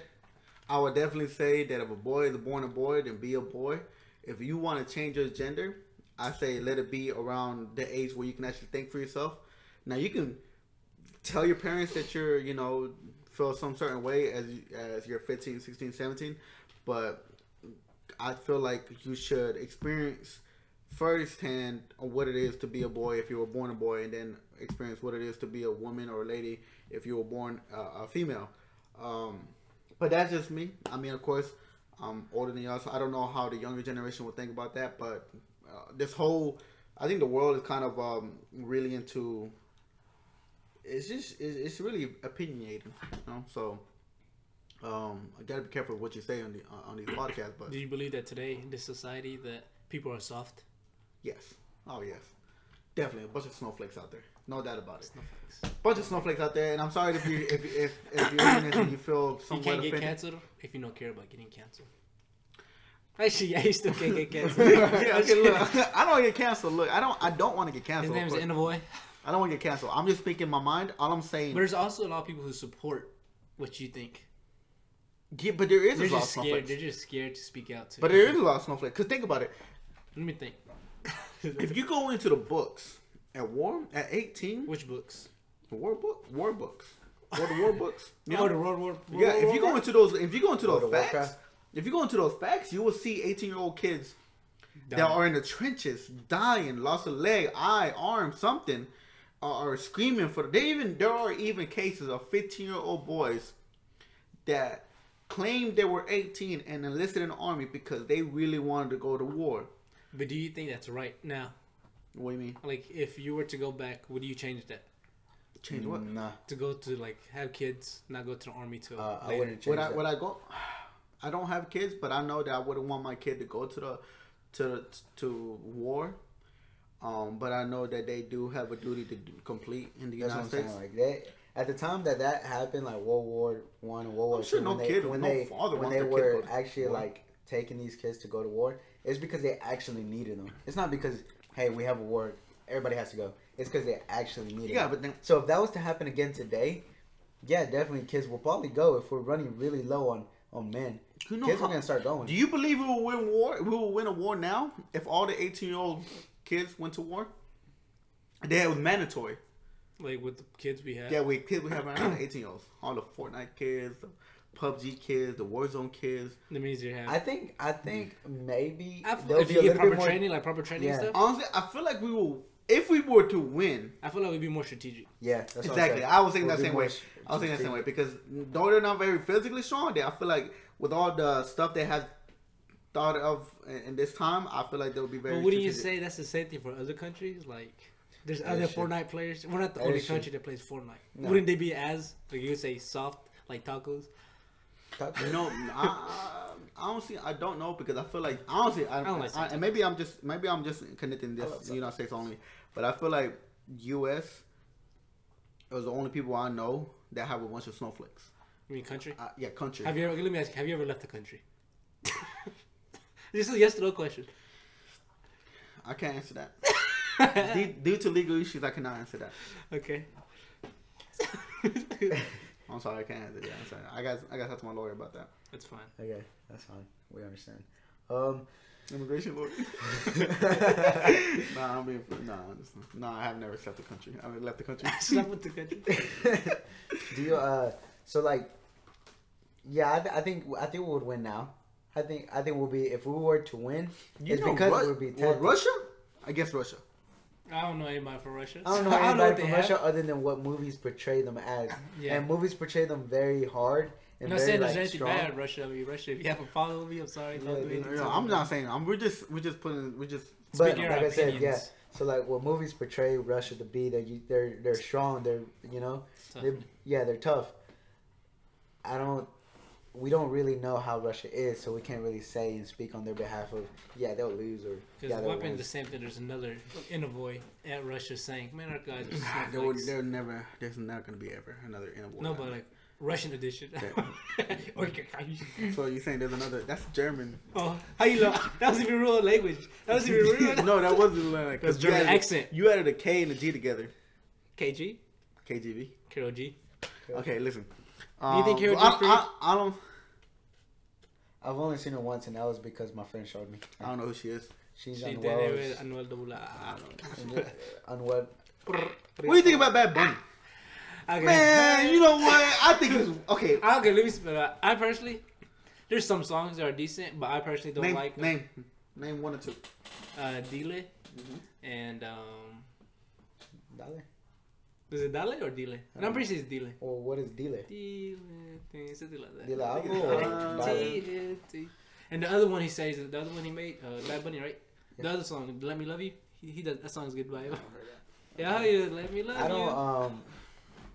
I would definitely say that if a boy is born a boy, then be a boy. If you want to change your gender, I say let it be around the age where you can actually think for yourself. Now you can tell your parents that you're, you know, feel some certain way as you, as you're 15, 16, 17, but I feel like you should experience firsthand what it is to be a boy if you were born a boy, and then experience what it is to be a woman or a lady if you were born uh, a female. Um, but that's just me. I mean, of course, I'm older than y'all, so I don't know how the younger generation would think about that. But uh, this whole, I think the world is kind of um, really into. It's just it's, it's really opinionated, you know. So um, I gotta be careful what you say on the on these podcasts. But Do you believe that today in this society that people are soft? yes, oh yes, definitely a bunch of snowflakes out there, no doubt about it. Snowflakes. Bunch of snowflakes out there, and I'm sorry if you if if, if you're in this and you feel You somewhat can't get offended. canceled if you don't care about getting canceled. Actually, yeah, you still can't get canceled. yeah, okay, look, I don't want to get canceled. Look, I don't, I don't want to get canceled. His canceled. name is course. Inavoy. I don't want to get canceled. I'm just speaking my mind. All I'm saying, But there's also a lot of people who support what you think. yeah, but there is They're a lot of just scared. snowflakes. They're just scared to speak out to. But there is a lot of snowflakes. Cause think about it. Let me think. If you go into the books at war at 18, Which books? war book, war books, or oh, the war books. You Oh, the World War. Yeah, World if War you go into those, if you go into those facts, Warcraft. if you go into those facts, you will see 18 year old kids that are in the trenches, dying, lost a leg, eye, arm, something, are, are screaming for. They even there are even cases of 15 year old boys that claimed they were 18 and enlisted in the army because they really wanted to go to war. But do you think that's right now? What do you mean? Like, if you were to go back, would you change that? Change what? Nah, To go to like have kids, not go to the army till uh, I later? wouldn't change Would I that. would I go? I don't have kids, but I know that I wouldn't want my kid to go to the to to war. Um, but I know that they do have a duty to complete in the That's United States. saying. Like they, at the time that that happened, like World War One and World War sure Two, no when kid- they when no they when they were to go to actually war. like taking these kids to go to war, it's because they actually needed them. It's not because hey we have a war, everybody has to go. It's because they actually needed. Yeah, them. but then So if that was to happen again today, yeah, definitely kids will probably go if we're running really low on on men. you know kids how- are gonna start going. Do you believe we will win war? We will win a war now if all the 18 year old kids went to war. They had was mandatory. Like with the kids we had. Yeah, we kids we have right now, 18 year olds, all the Fortnite kids, the PUBG kids, the Warzone kids. That means you have. I think I think maybe I feel, if be you a get proper bit more. training, like proper training Yeah. stuff, Honestly, I feel like we will if we were to win. I feel like we'd be more strategic. Yeah, that's exactly, saying. I was thinking We'll that same more way. I was thinking that same way because though they're not very physically strong, they I feel like with all the stuff they have thought of in, in this time, I feel like they'll be very. But wouldn't you say that's the same thing for other countries? Like, there's That other is true. Fortnite players. We're not the That only is true. country that plays Fortnite. No. Wouldn't they be as like you say soft like tacos? Talk- No, I, I, I don't see. I don't know because I feel like honestly, I, I don't like I, and maybe I'm just maybe I'm just connecting I love this soccer. United States only, but I feel like U.S. is the only people I know that have a bunch of snowflakes. You mean, country. Uh, yeah, country. Have you ever? Let me ask. you, Have you ever left the country? this is a yes or no question. I can't answer that. due, due to legal issues, I cannot answer that. Okay. I'm sorry, I can't answer that. I'm sorry. I got I got to talk to my lawyer about that. That's fine. Okay, that's fine. We understand. Um, Immigration lawyer. nah, I'm being nah, I'm just, nah. I have never left the country. I have left the country. Stop with the country. do you uh? So like, yeah, I, th- I think I think we would win now. I think I think we'll be if we were to win, You it's because Ru- we'll be well, talented. Russia. I guess Russia. I don't know anybody from Russia. I don't know what anybody they from have. Russia other than what movies portray them as, Yeah. and movies portray them very hard and I'm not very saying like there's anything strong. bad in Russia. I mean, Russia. If you haven't followed me, I'm sorry. Don't Yeah, do dude. anything Yeah, I'm not saying. I'm. We're just. We're just putting. We're just. But Speak your like I said, yeah. So like what movies portray Russia to be, they're they're they're strong. They're you know, Tough. they yeah, they're tough. I don't. We don't really know how Russia is, so we can't really say and speak on their behalf of yeah they'll lose or Because yeah the they'll weapon win. the same thing. There's another envoy at Russia saying, "Man, our guys are There would. There never. There's not gonna be ever another interval. No, but like Russian edition. So you're saying there's another? That's German. oh, how you know? That was even real language. That was even real. no, that wasn't like. That's 'cause you German added- accent. You added a K and a G together. KG, KGB. Karol G. Okay, listen. Do you think Um, Hero I, G I, I don't. I've only seen her once, and that was because my friend showed me. I don't know who she is. She's She unwell. did it with Anuel AA. I don't know. unwell. What do you think about Bad Bunny? Okay. Man, you know what? I think it's okay. Okay, let me spit out. I personally, there's some songs that are decent, but I personally don't Name, like 'em. name, name one or two. uh, Dile Mhm. and um, Dale? Is it Dale or Dile? No, I'm pretty sure it's Dile. Or what is Dile? Dile, something like that. Dile algo or uh, And the other one he says, the other one he made, uh, Bad Bunny, right? The other song, "Let Me Love You," he, he does that song's good. Yeah, yeah, "Let Me Love I don't You." um.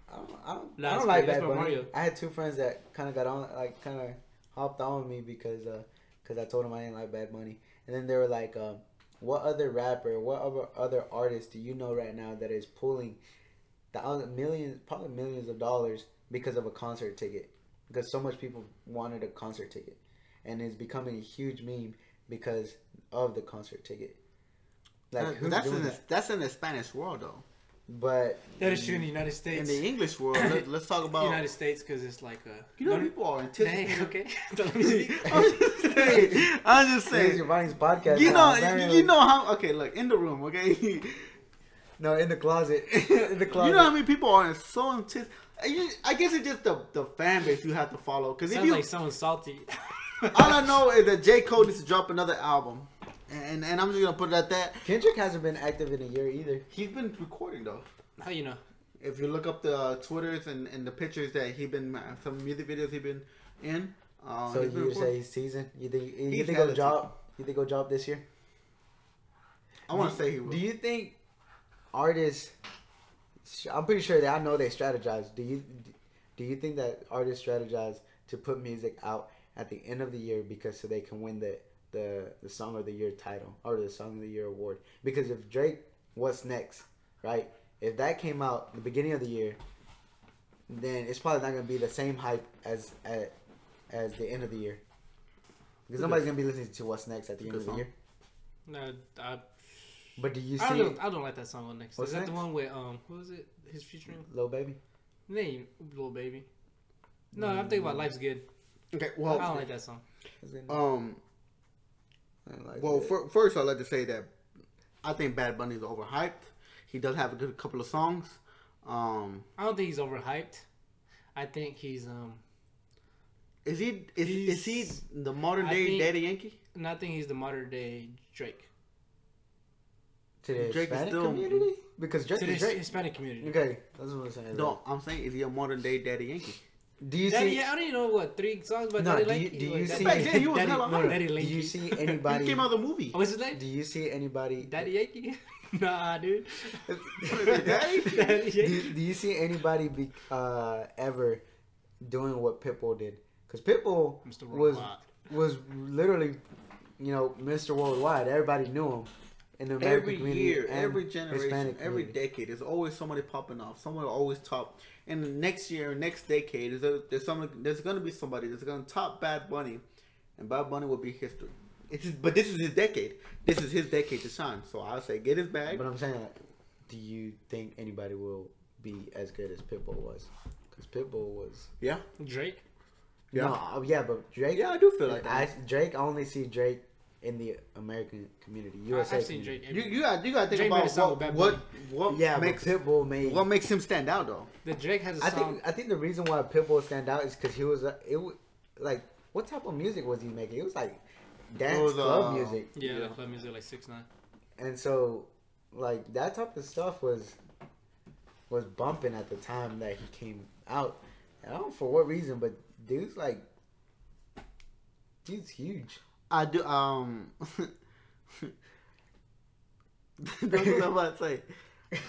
I don't, I don't, I don't like Bad Bunny. Mario. I had two friends that kind of got on, like, kind of hopped on with me because, uh, cause I told them I didn't like Bad Bunny, and then they were like, um, "What other rapper, what other other artist do you know right now that is pulling the uh, millions, probably millions of dollars because of a concert ticket? Because so much people wanted a concert ticket, and it's becoming a huge meme because of the concert ticket. Like, That- who's that's doing in the, that? that's in the Spanish world though. But That is true in the United States. In the English world, let, let's talk about. United States, because it's like a. you know, people are Dang, anticipating. okay. Let me. I'm just saying. I'm just This is saying. Yovani's podcast. You now. know, you know how. Okay, look in the room. Okay, No, in the closet. in the closet. you know how many people are so intense. I guess it's just the the fan base you have to follow. Because if you, like someone salty. all I know is that J Cole needs to drop another album, and and I'm just gonna put it at that. Kendrick hasn't been active in a year either. He's been recording though. How you know? If you look up the uh, Twitters and, and the pictures that he's been some music videos he's been in, uh, so you say he's seasoned. You think you He's think he'll drop? You think he'll drop this year? I want to say he will. Do you think artists? I'm pretty sure that I know they strategize. Do you do you think that artists strategize to put music out at the end of the year because so they can win the the the song of the year title or the song of the year award. Because if Drake, what's next, right? If that came out the beginning of the year, then it's probably not gonna be the same hype as at as the end of the year. Because nobody's gonna be listening to what's next at the end of the song. year. No, I, But do you I see don't. I don't like that song on next. What's Is that next? the one with um? Who is it? His featuring Lil Baby? name, little baby. No, I'm thinking about Life's Good. Okay, well, I don't like that song. Um, like well, it. fir- first I'd like to say that I think Bad Bunny is overhyped. He does have a good couple of songs. Um, I don't think he's overhyped. I think he's um. is he is, is he the modern day think- Daddy Yankee? And I think he's the modern day Drake. To the Drake Hispanic still- community? Because Drake To the is Drake. Hispanic community. Okay, that's what I'm saying. No, I'm saying is he a modern day Daddy Yankee? Do you Daddy, see? yeah, I don't even know what three songs but No, Daddy do you- Yankee. do you Daddy- see- Back then, he was Daddy, hella no, hype. Daddy Do you see anybody? He anybody? came out of the movie. What's his name? Do you see anybody? Daddy Yankee? nah, dude. Daddy? Daddy do, Yankee. do you see anybody be uh, ever doing what Pitbull did? Because Pitbull was was literally, you know, Mr. Worldwide. Everybody knew him in the American every community year, and every generation, Hispanic every community. decade, there's always somebody popping off. Someone always top. And the next year, next decade, there's a, there's someone, there's gonna be somebody that's gonna top Bad Bunny, and Bad Bunny will be history. It's just, but this is his decade. This is his decade to shine. So I'll say, get his bag. But I'm saying, like, do you think anybody will be as good as Pitbull was? Because Pitbull was. Yeah, Drake. Yeah. No, uh, yeah, but Drake. yeah, I do feel like I. Drake. I only see Drake in the American community, USA. I've seen community. Drake. you you got you got to think Drake made a about song what with what, what Yeah, makes Pitbull made. what makes him stand out though. the Drake has a I song. think I think the reason why Pitbull stand out is because he was a, it was like what type of music was he making? It was like dance was, club uh, music, yeah, Yeah. the club music like six nine. and so like that type of stuff was was bumping at the time that he came out. I don't know for what reason, but dude's like dude's huge. I do. Um, that's what I'm about to say.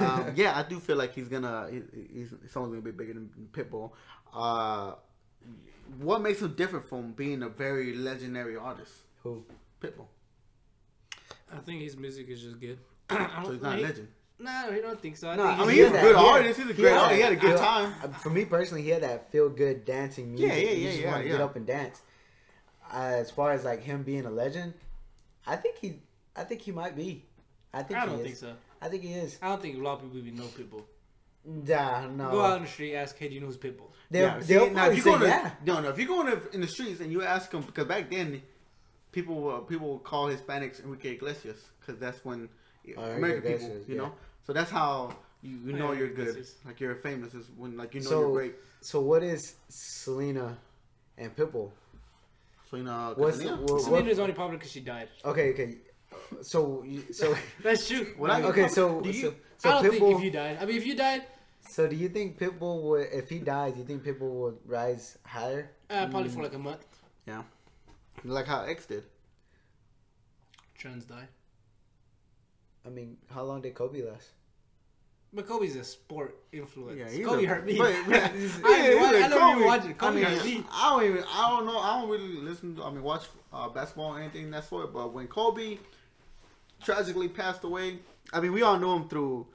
Um, yeah, I do feel like he's gonna. He, he's someone's gonna be bigger than Pitbull. Uh, what makes him different from being a very legendary artist? Who? Pitbull. I think his music is just good. I So don't, he's not a he- legend. Nah, I don't think so. I No, think I mean, he's he's a had good that- he had- artist. He's a great had artist. He had a good feel- time. uh, For me personally, he had that feel good dancing music. Yeah, yeah, You yeah, just yeah, want to yeah. get up and dance. Uh, as far as like him being a legend, I think he, I think he might be. I think I he don't is. think so. I think he is. I don't think a lot of people even know Pitbull. Nah, no. Go out on the street, ask, "Hey, do you know who's Pitbull?" They'll, Yeah, they'll now, probably if say you go to, yeah. No, no. If you go in the, in the streets and you ask them, because back then, people uh, people would call Hispanics Enrique Iglesias, because that's when Enrique American people, you yeah. know. So that's how you, you Oh, know yeah, you're good, Iglesias. like you're famous is when like you know So- you're great. So what is Selena and Pitbull? So you know, What's Catalina. what, Selena's only popular because she died. Okay, okay. So you, so That's true. When I- okay, so Do you- so, I don't think if you died. I mean, if you died, so do you think Pitbull would, if he dies, you think Pitbull would rise higher? uh, probably for like a month. yeah, like how X did. Trends die. I mean, how long did Kobe last? But Kobe's a sport influence. Yeah, Kobe a- hurt me. but- I, but- I, he's I, a never even watched it. Kobe I mean, hurt me. I don't even. I don't know. I don't really listen. To, I mean, watch uh, basketball or anything of that sort. But when Kobe tragically passed away, I mean, we all knew him through.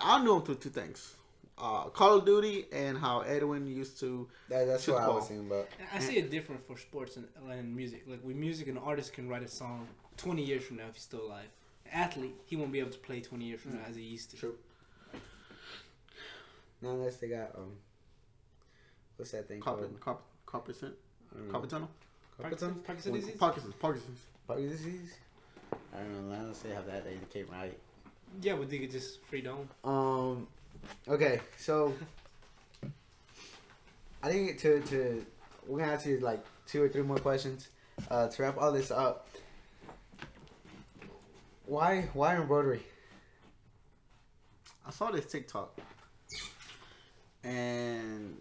I knew him through two things: uh, Call of Duty and how Edwin used to. That, that's what the I was ball. thinking about. I see it different for sports and, and music. Like with music, an artist can write a song 20 years from now if he's still alive. An athlete, he won't be able to play 20 years from now as he used to. True. Not unless they got um, what's that thing Carpet, called? carpet, carpet, I don't know. carpet tunnel. Parkinson, Parkinson disease? Parkinson's. Parkinson's. Parkinson's disease. I don't know. Unless they have that, they can't write. Yeah, but they could just free dome. Um. Okay, so I think to to we're gonna ask you like two or three more questions uh, to wrap all this up. Why why embroidery? I saw this TikTok, and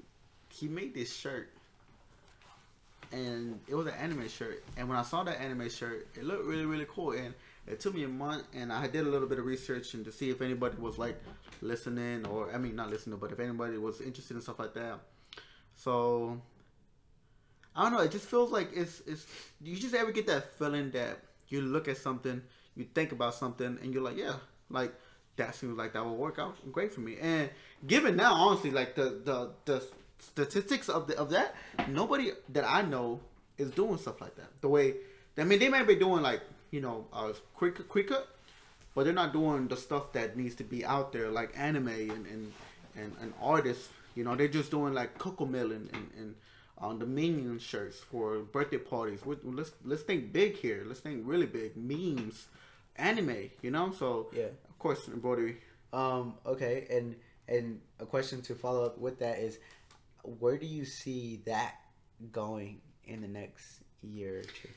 he made this shirt, and it was an anime shirt. And when I saw that anime shirt, it looked really really cool. And it took me a month, and I did a little bit of research and to see if anybody was like listening, or I mean not listening, but if anybody was interested in stuff like that. So I don't know. It just feels like it's it's. You just ever get that feeling that you look at something, you think about something, and you're like, yeah, like that seems like that will work out great for me. And given now, honestly, like the the the statistics of the of that, nobody that I know is doing stuff like that. The way I mean, they might be doing like you know uh, quick quicker, but they're not doing the stuff that needs to be out there like anime and and and, and artists. You know, they're just doing like CoComelon and and on the Minion shirts for birthday parties. let's let's think big here. Let's think really big. Memes, anime. You know, so Yeah. Of course embroidery. Um, okay, and and a question to follow up with that is, where do you see that going in the next year or two?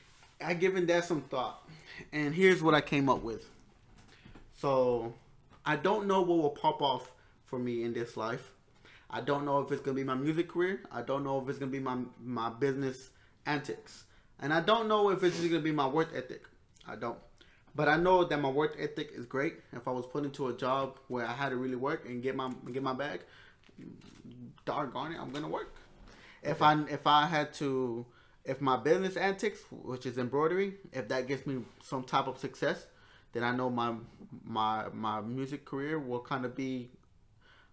I given that some thought, and here's what I came up with. So, I don't know what will pop off for me in this life. I don't know if it's gonna be my music career. I don't know if it's gonna be my my business antics, and I don't know if it's just gonna be my work ethic. I don't, but I know that my work ethic is great. If I was put into a job where I had to really work and get my get my bag, doggone it, I'm gonna work. If I if I had to, if my business antics, which is embroidery, if that gives me some type of success, then I know my my my music career will kind of be,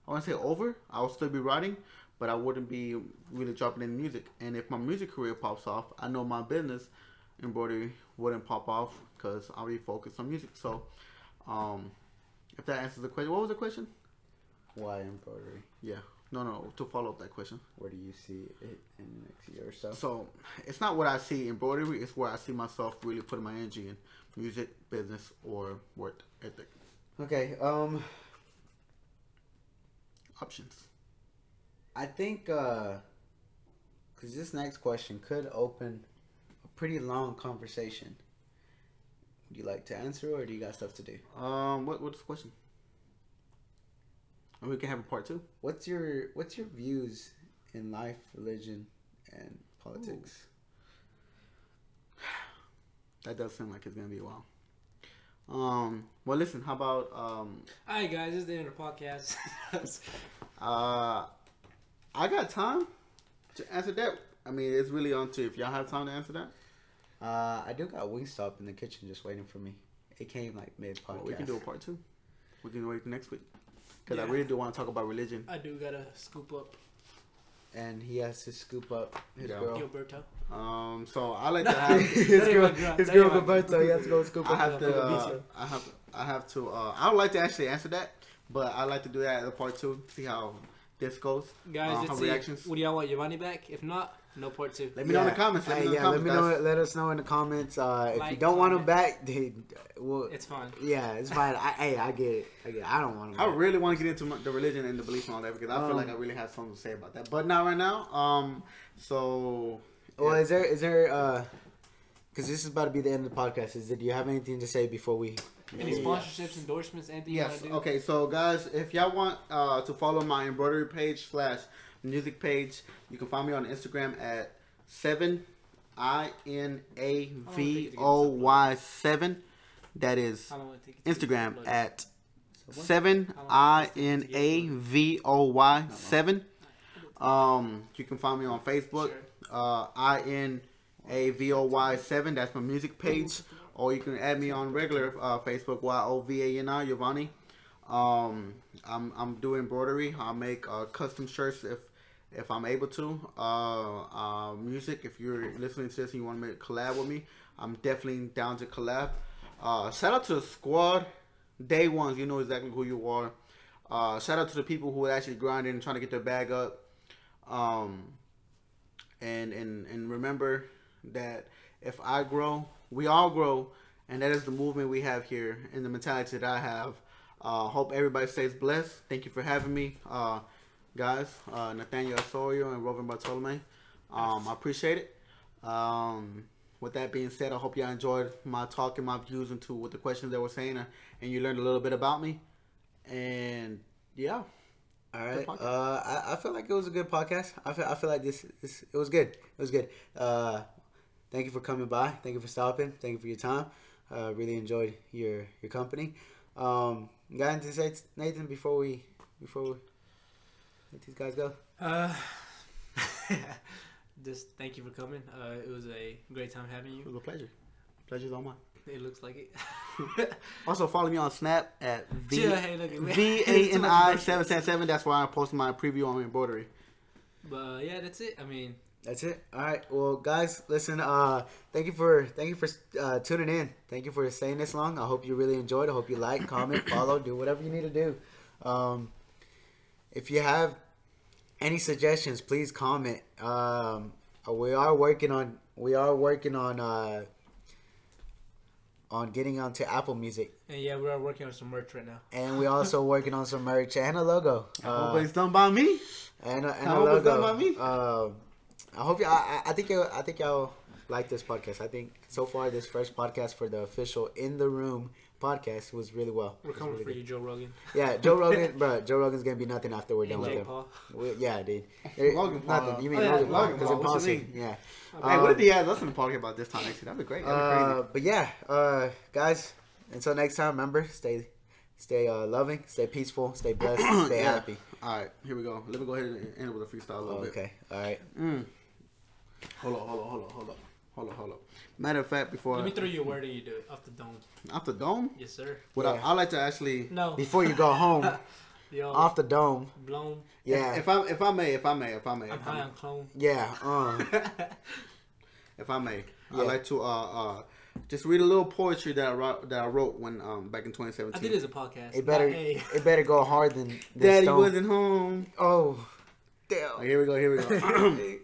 I want to say over. I'll still be writing, but I wouldn't be really dropping in music. And if my music career pops off, I know my business embroidery wouldn't pop off because I'll be focused on music. So, um, if that answers the question, what was the question? Why embroidery? Yeah, no, no. To follow up that question. Where do you see it in the next year or so? So it's not what I see embroidery. It's where I see myself really putting my energy in music, business, or work ethic Okay, um, options. I think uh, because this next question could open pretty long conversation. Would you like to answer, or do you got stuff to do? Um, what what's the question? And we can have a part two. What's your What's your views in life, religion, and politics? That does seem like it's gonna be a while. Um. Well, listen. How about um. All right, guys, this is the end of the podcast. Uh, I got time to answer that. I mean, it's really on to if y'all have time to answer that. Uh, I do got Wingstop in the kitchen just waiting for me. It came like mid Well, podcast. we can do a part two. We can wait till next week because I really do want to talk about religion. I do gotta scoop up and he has to scoop up his Yeah. girl. Gilberto. Um. So I like to have. his That girl, ain't my girl. his That girl ain't my girl. Roberto. He has to go scoop I up. have to. Uh, I have. I have to. Uh, I would like to actually answer that, but I like to do that at the part two. See how this goes. Guys, Uh, let's see. reactions. What do y'all want? Your money back? If not, no part two. Let me know in the comments. Let Hey, me know yeah, the let me comments, know. Let us know in the comments. Uh, if you don't want them back, dude, well, It's fine. yeah, it's fine. I, hey, I get it. I get. It. I don't want him. I back. really want to get into my, the religion and the beliefs and all that because I feel Um, like I really have something to say about that. But not right now. Um. So. Well, is there is there uh, because this is about to be the end of the podcast. Is there, do you have anything to say before we? Any sponsorships, endorsements, anything Yes. Okay. So guys, if y'all want uh, to follow my embroidery page slash music page, you can find me on Instagram at seven i n a v o y seven. That is How long will it take you to Instagram at seven i n a v o y seven. Um, you can find me on Facebook. Uh, I N A V O Y seven. That's my music page. Or you can add me on regular uh, Facebook. Y O V A N I Yovani. Um, I'm I'm doing embroidery. I make uh, custom shirts if if I'm able to. Uh, uh, music. If you're listening to this and you want to make collab with me, I'm definitely down to collab. Uh, shout out to the squad, day ones. You know exactly who you are. Uh, shout out to the people who are actually grinding and trying to get their bag up. Um, and and and remember that if I grow, we all grow, and that is the movement we have here and the mentality that I have. Uh, hope everybody stays blessed. Thank you for having me, uh, guys. Uh, Nathaniel Osorio and Robin Bartolome. Um, I appreciate it. Um, with that being said, I hope y'all enjoyed my talk and my views into what the questions they were saying, uh, and you learned a little bit about me. And yeah, All right. Uh, I, I feel like it was a good podcast. I feel I feel like this, this it was good. It was good. Uh, thank you for coming by. Thank you for stopping. Thank you for your time. Uh, really enjoyed your your company. Um, got anything to say, Nathan, before we before we let these guys go? Uh, just thank you for coming. Uh, it was a great time having It you. was a pleasure. Pleasure's all mine. It looks like it. Also, follow me on Snap at V Chill, hey, look at me. V A N I seven seven seven. That's where I post my preview on embroidery. But uh, yeah, that's it. I mean, That's it. All right. Well, guys, listen. Uh, thank you for thank you for uh, tuning in. Thank you for staying this long. I hope you really enjoyed. I hope you like, comment, follow, do whatever you need to do. Um, if you have any suggestions, please comment. Um, we are working on we are working on uh, on getting onto Apple Music, and yeah, we are working on some merch right now. and we also working on some merch and a logo. I Uh, hope it's done by me. and a, and I a hope it's logo. done by me. Um, I hope you. I, I think you. I think y'all like this podcast. I think so far this first podcast for the official in the room podcast was really well. We're coming really for good. you, Joe Rogan Yeah, Joe Rogan, bro. Joe Rogan's gonna be nothing after we're done with him. Paul. We, yeah, dude. Logan Paul. Nothing. You mean Oh, yeah, Logan Paul? Logan Because Paul, what you Yeah. Hey, what Um, if he has us in the podcast about this time next year? That'd be great. That'd be Uh, crazy. but yeah, uh, guys. Until next time, remember stay, stay uh, loving, stay peaceful, stay blessed, stay Yeah. happy. All right, here we go. Let me go ahead and end it with a freestyle a little bit. Okay. All right. Mm. Hold on, hold on, hold on, hold on, hold on, hold on. Matter of fact, before Let me throw you a word and you do it off the dome. off the dome, Yes, sir. what Yeah. I, I like to actually, No. Before you go home, Yo, off the dome. blown. Yeah. if, if I if I may, if I may, if I may, I'm if I high may, on clone. yeah. Uh. if I may, Yeah. I like to uh uh just read a little poetry that I wrote that I wrote when um back in 2017. I think it's a podcast. It better Not a- it better go hard than, than Daddy Stone. wasn't home. Oh, damn. here we go. Here we go.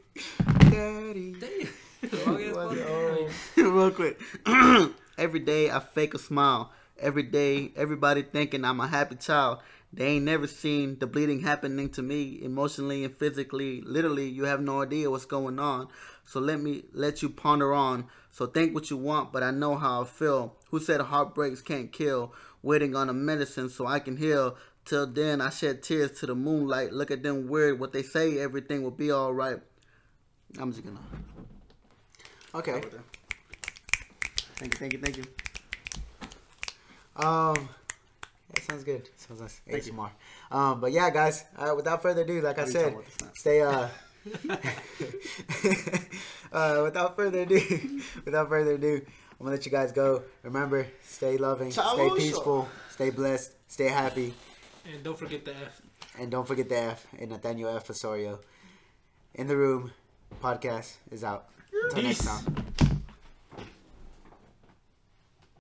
Daddy. Damn. Long ass wasn't podcast. home. Real quick. Every day I fake a smile. Every day everybody thinking I'm a happy child. They ain't never seen the bleeding happening to me emotionally and physically. Literally, you have no idea what's going on. So let me let you ponder on. So think what you want, but I know how I feel. Who said heartbreaks can't kill? Waiting on a medicine so I can heal. Till then, I shed tears to the moonlight. Look at them weird. What they say, everything will be alright. I'm just gonna. Okay. Thank you, thank you, thank you. Um, that sounds good. Sounds nice. Thank you. ASMR. Um, but yeah, guys. Uh, without further ado, like I What said, talking about this now? stay. Uh, uh, without further ado, without further ado, I'm gonna let you guys go. Remember, stay loving, stay Chao. peaceful, stay blessed, stay happy, And don't forget the F. and don't forget the F and Nathaniel F. Osorio. In the room, podcast is out. Until next Peace. time.